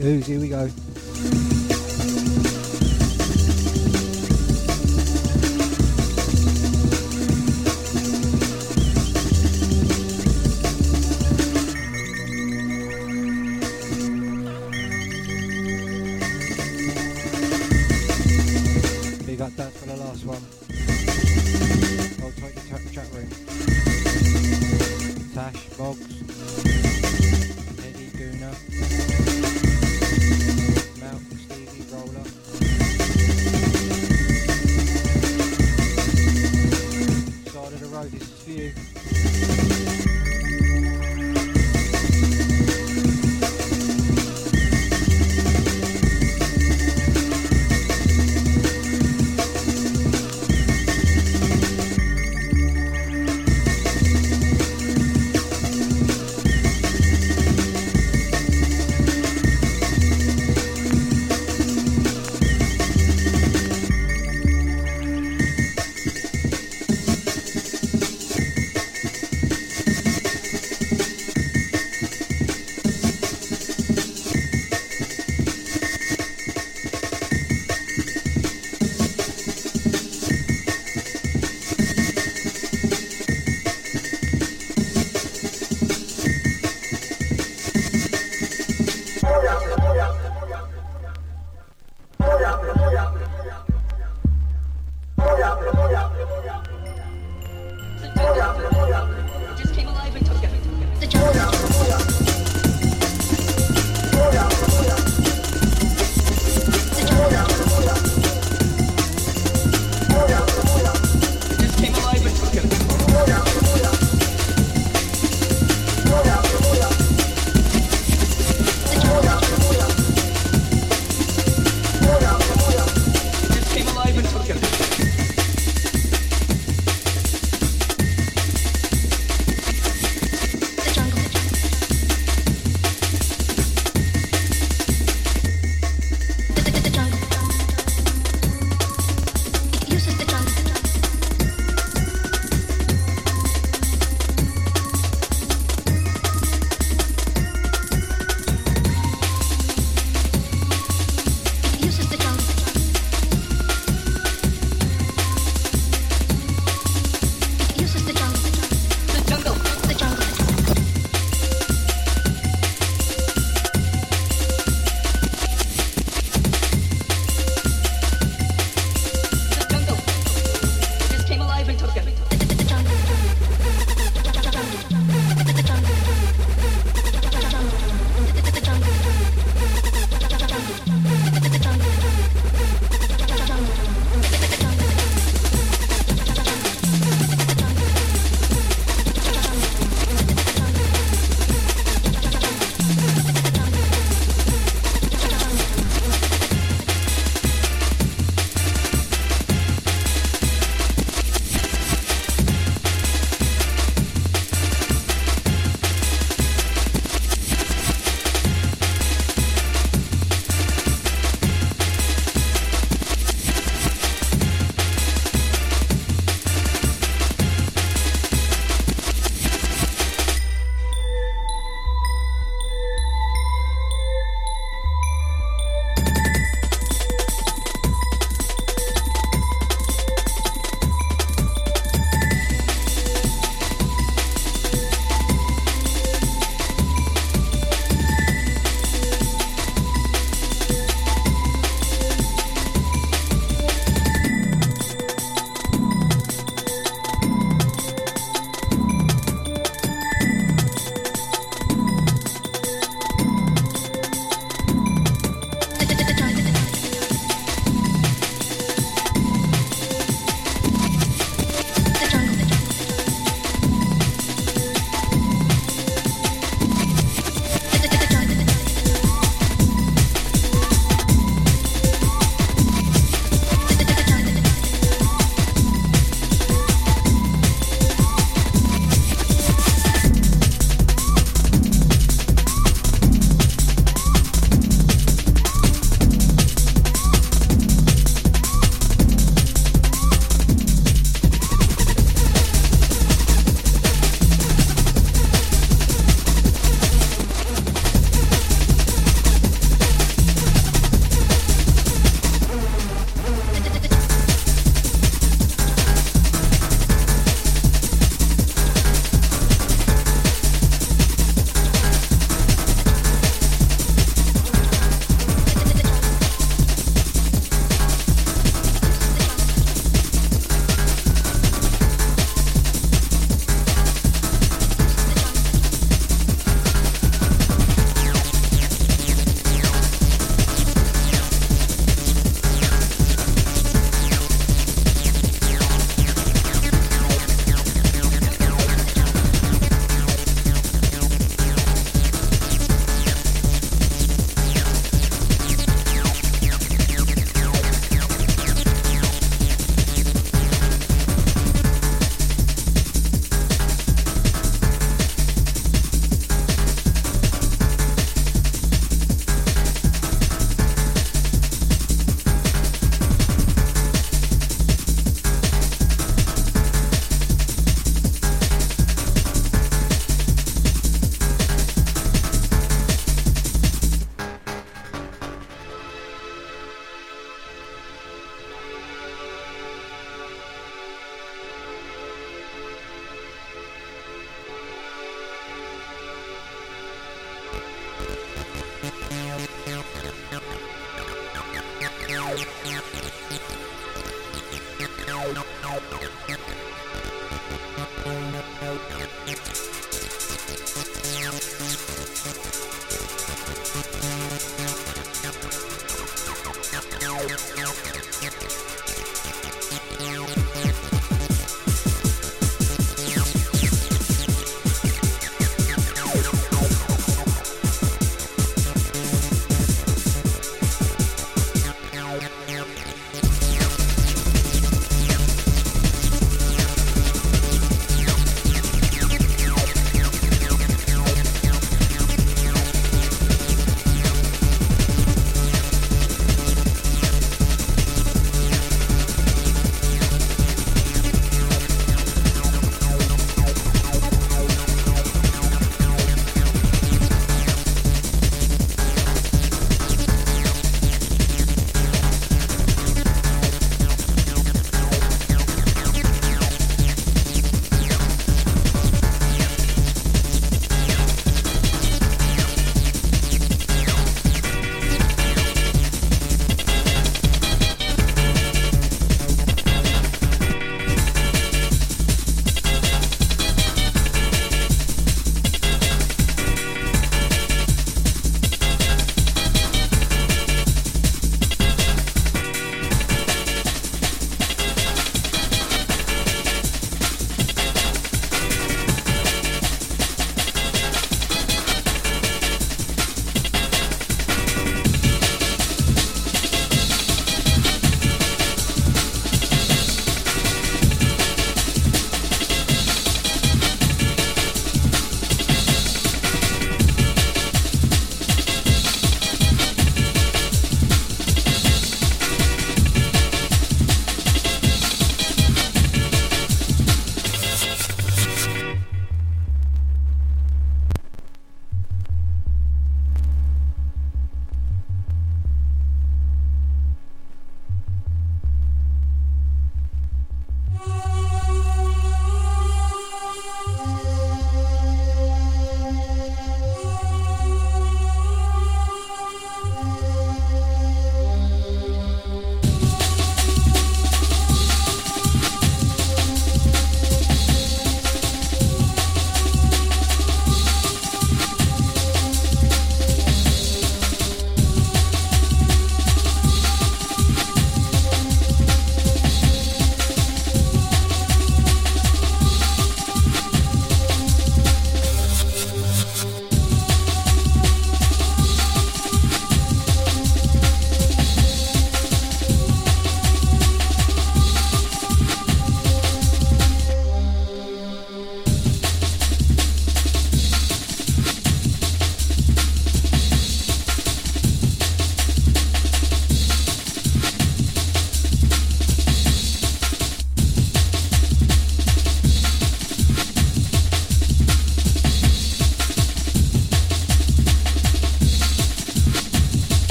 Ooze, here we go.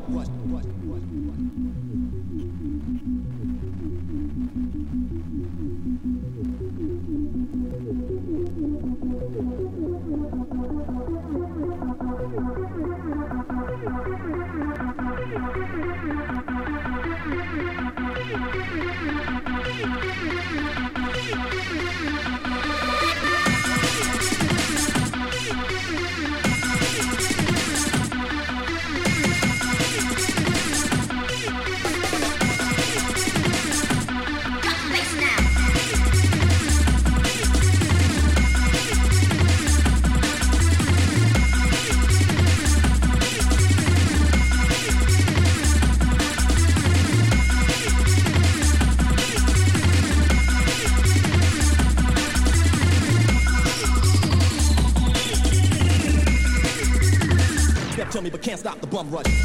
Stop the can't stop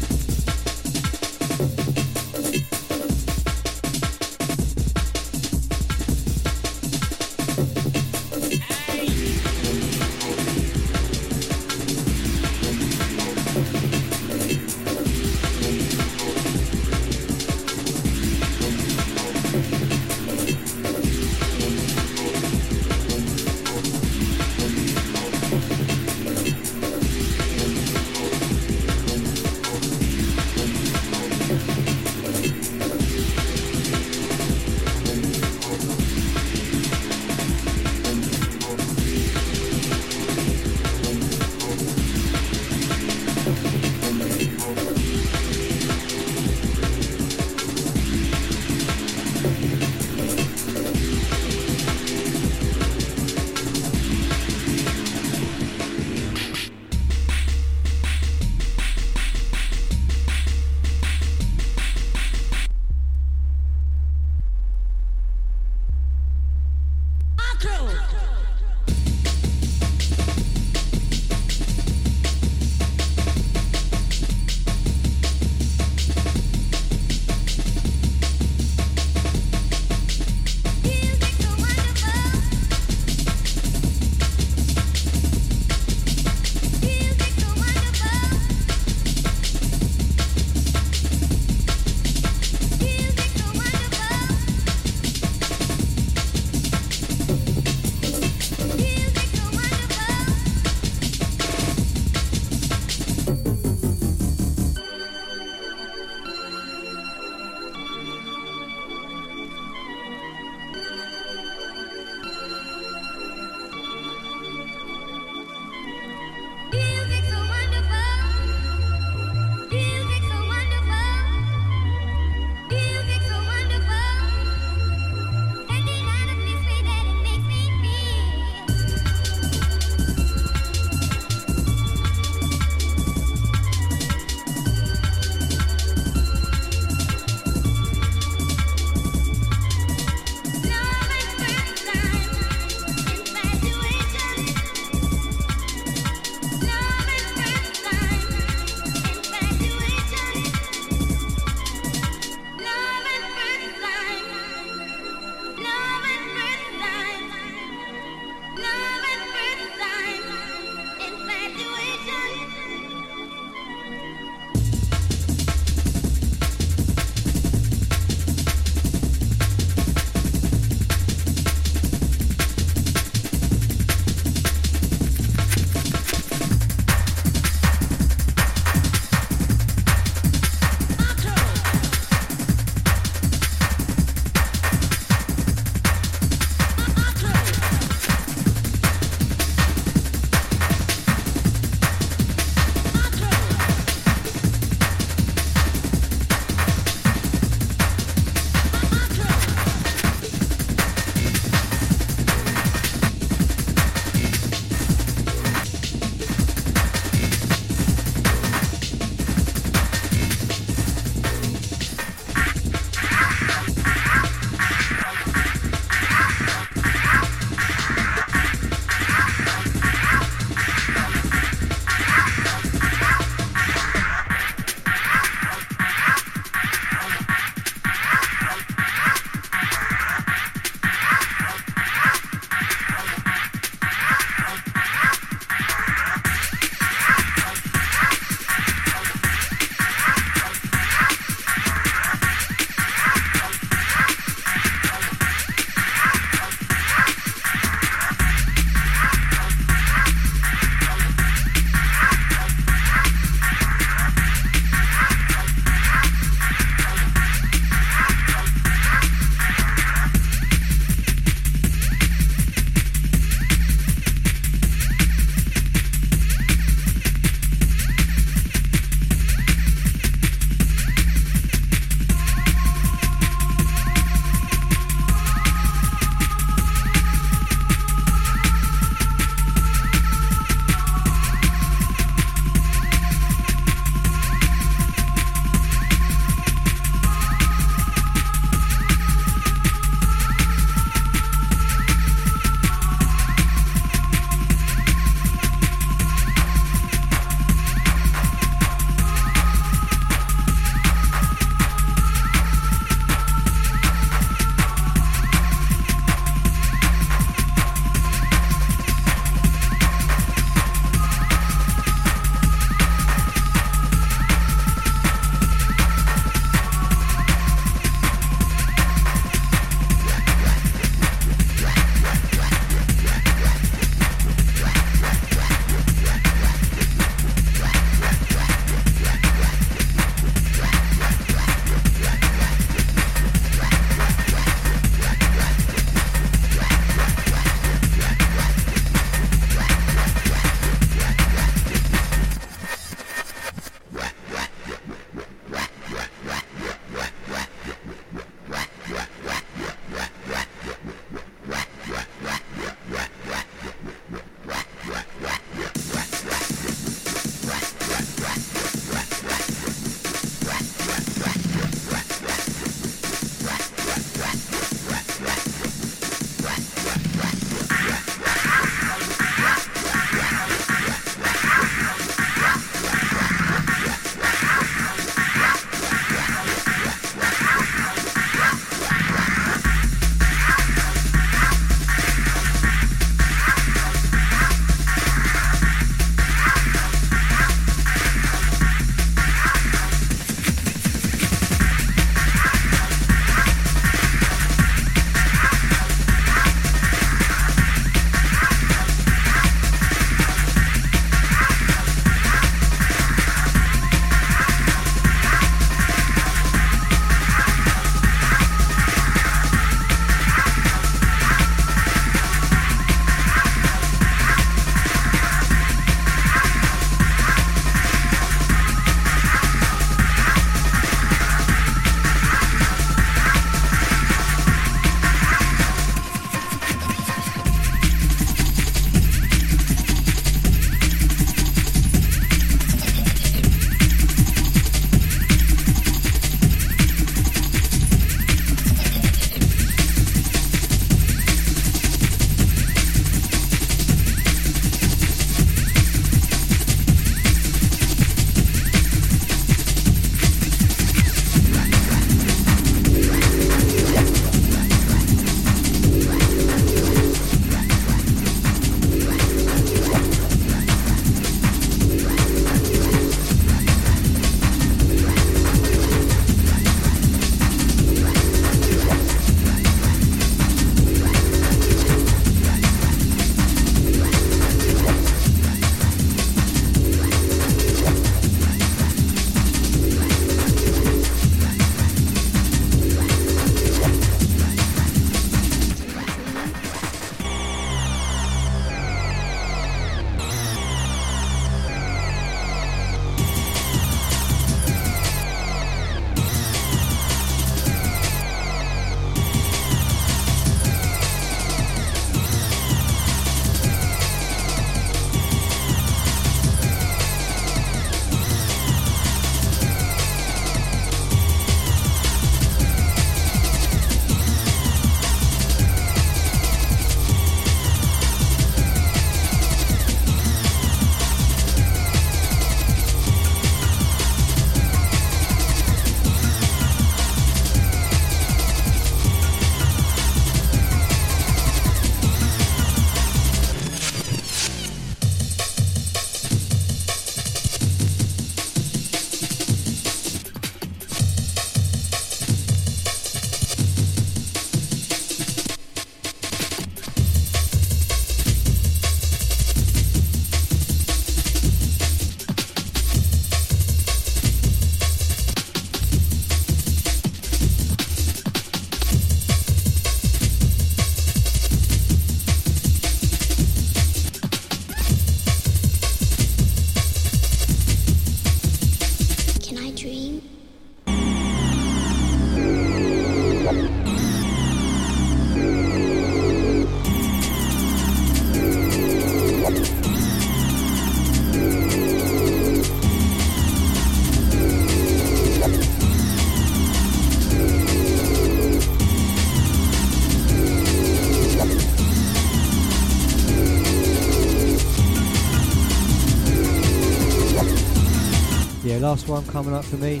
last one coming up for me.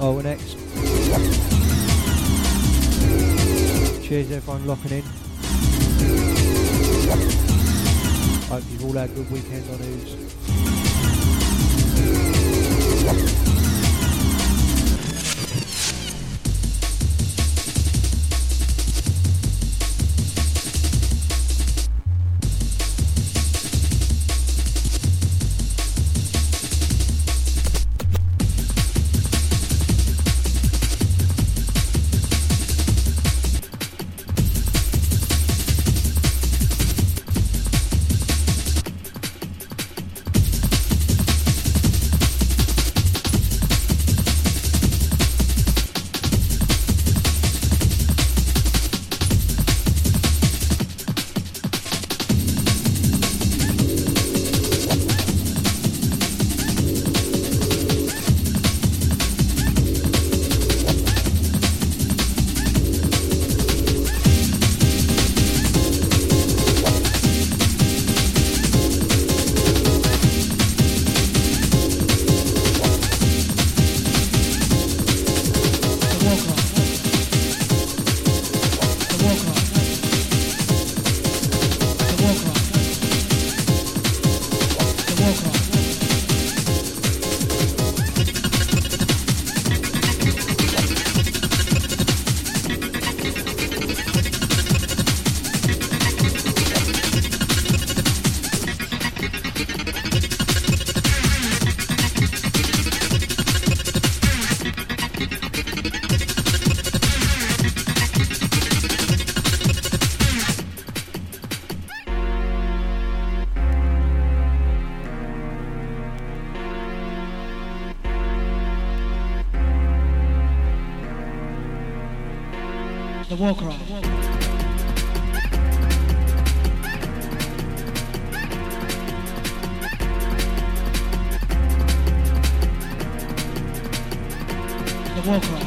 Oh, next. Cheers everyone locking in. Hope you've all had a good weekend on Ooze. The war cry. The war cry.